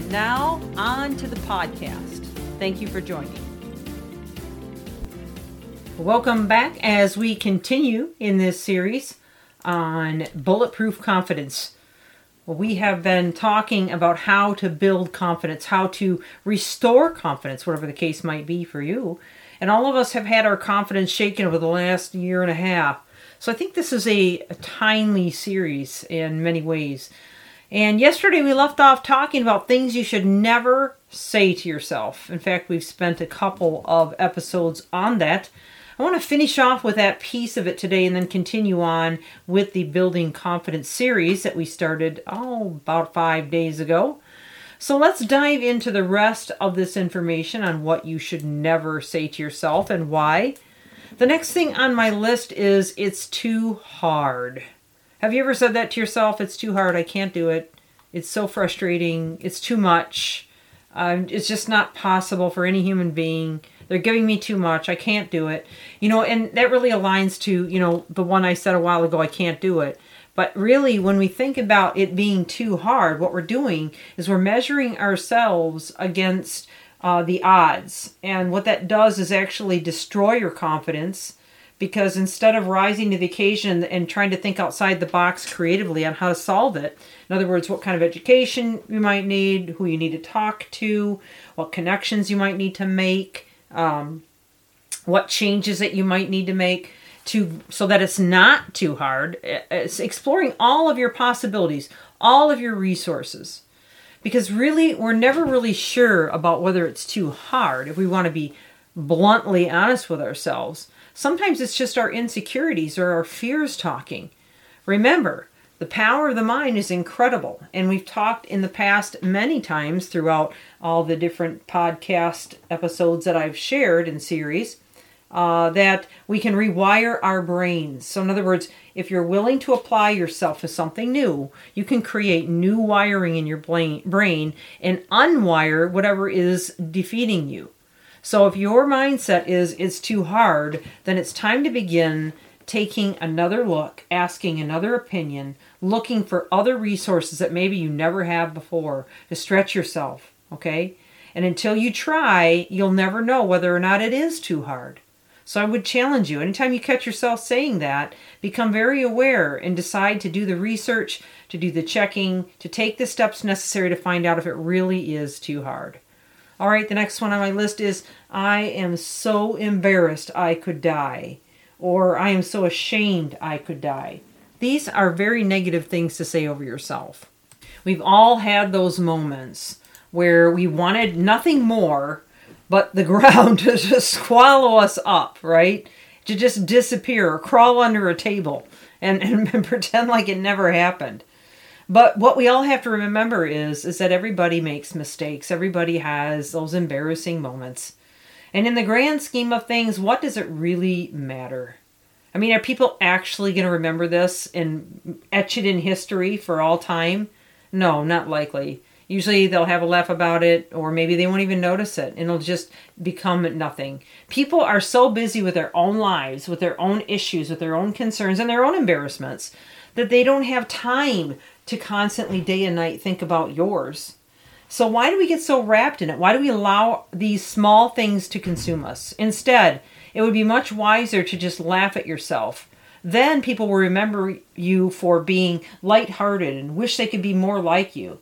And now, on to the podcast. Thank you for joining. Welcome back as we continue in this series on bulletproof confidence. We have been talking about how to build confidence, how to restore confidence, whatever the case might be for you. And all of us have had our confidence shaken over the last year and a half. So I think this is a, a timely series in many ways. And yesterday we left off talking about things you should never say to yourself. In fact, we've spent a couple of episodes on that. I want to finish off with that piece of it today and then continue on with the Building Confidence series that we started, oh, about five days ago. So let's dive into the rest of this information on what you should never say to yourself and why. The next thing on my list is it's too hard. Have you ever said that to yourself? It's too hard. I can't do it. It's so frustrating. It's too much. Um, it's just not possible for any human being. They're giving me too much. I can't do it. You know, and that really aligns to, you know, the one I said a while ago, I can't do it. But really, when we think about it being too hard, what we're doing is we're measuring ourselves against uh, the odds. And what that does is actually destroy your confidence because instead of rising to the occasion and trying to think outside the box creatively on how to solve it, in other words, what kind of education you might need, who you need to talk to, what connections you might need to make, um, what changes that you might need to make to so that it's not too hard. It's exploring all of your possibilities, all of your resources. Because really, we're never really sure about whether it's too hard if we want to be bluntly honest with ourselves. Sometimes it's just our insecurities or our fears talking. Remember, the power of the mind is incredible. And we've talked in the past many times throughout all the different podcast episodes that I've shared in series uh, that we can rewire our brains. So, in other words, if you're willing to apply yourself to something new, you can create new wiring in your brain and unwire whatever is defeating you. So if your mindset is it's too hard, then it's time to begin taking another look, asking another opinion, looking for other resources that maybe you never have before to stretch yourself, okay? And until you try, you'll never know whether or not it is too hard. So I would challenge you, anytime you catch yourself saying that, become very aware and decide to do the research, to do the checking, to take the steps necessary to find out if it really is too hard. All right, the next one on my list is I am so embarrassed I could die, or I am so ashamed I could die. These are very negative things to say over yourself. We've all had those moments where we wanted nothing more but the ground to just swallow us up, right? To just disappear or crawl under a table and, and pretend like it never happened. But what we all have to remember is is that everybody makes mistakes. Everybody has those embarrassing moments. And in the grand scheme of things, what does it really matter? I mean, are people actually going to remember this and etch it in history for all time? No, not likely. Usually they'll have a laugh about it, or maybe they won't even notice it, and it'll just become nothing. People are so busy with their own lives, with their own issues, with their own concerns, and their own embarrassments that they don't have time to constantly day and night think about yours. So, why do we get so wrapped in it? Why do we allow these small things to consume us? Instead, it would be much wiser to just laugh at yourself. Then people will remember you for being lighthearted and wish they could be more like you.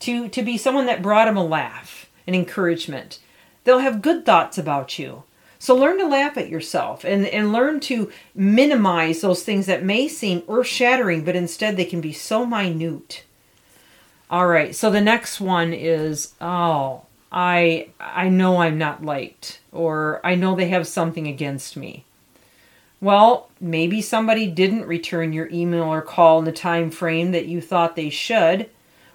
To, to be someone that brought them a laugh, an encouragement. They'll have good thoughts about you. So learn to laugh at yourself and, and learn to minimize those things that may seem earth shattering, but instead they can be so minute. All right, so the next one is oh, I I know I'm not liked or I know they have something against me. Well, maybe somebody didn't return your email or call in the time frame that you thought they should,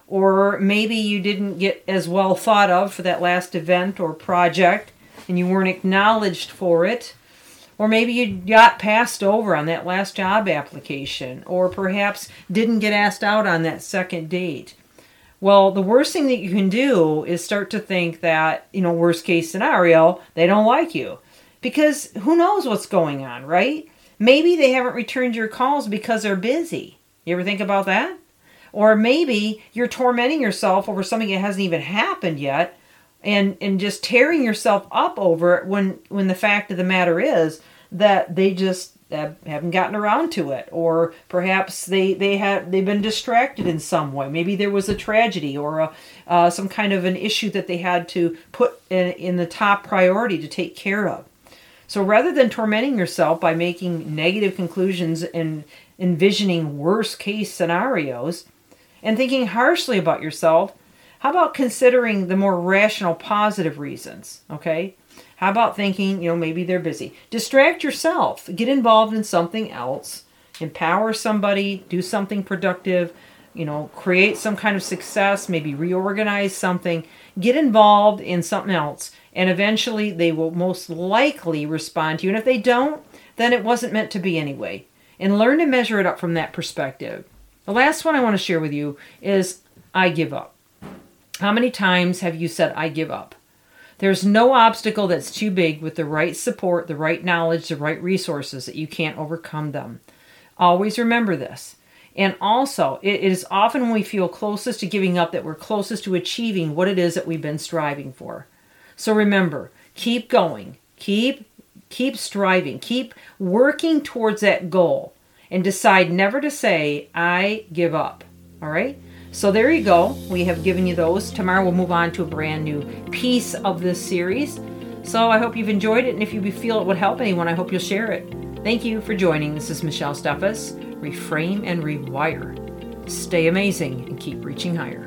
or maybe you didn't get as well thought of for that last event or project and you weren't acknowledged for it. Or maybe you got passed over on that last job application, or perhaps didn't get asked out on that second date. Well, the worst thing that you can do is start to think that, you know, worst case scenario, they don't like you. Because who knows what's going on, right? Maybe they haven't returned your calls because they're busy. You ever think about that? Or maybe you're tormenting yourself over something that hasn't even happened yet and and just tearing yourself up over it when when the fact of the matter is that they just haven't gotten around to it. Or perhaps they they have they've been distracted in some way. Maybe there was a tragedy or a, uh, some kind of an issue that they had to put in, in the top priority to take care of. So rather than tormenting yourself by making negative conclusions and envisioning worst case scenarios and thinking harshly about yourself how about considering the more rational positive reasons okay how about thinking, you know, maybe they're busy? Distract yourself, get involved in something else, empower somebody, do something productive, you know, create some kind of success, maybe reorganize something, get involved in something else, and eventually they will most likely respond to you. And if they don't, then it wasn't meant to be anyway. And learn to measure it up from that perspective. The last one I want to share with you is I give up. How many times have you said, I give up? There's no obstacle that's too big with the right support, the right knowledge, the right resources that you can't overcome them. Always remember this. And also, it is often when we feel closest to giving up that we're closest to achieving what it is that we've been striving for. So remember, keep going. Keep keep striving. Keep working towards that goal and decide never to say I give up. All right? So there you go. We have given you those. Tomorrow we'll move on to a brand new piece of this series. So I hope you've enjoyed it, and if you feel it would help anyone, I hope you'll share it. Thank you for joining. This is Michelle Steffes. Reframe and rewire. Stay amazing and keep reaching higher.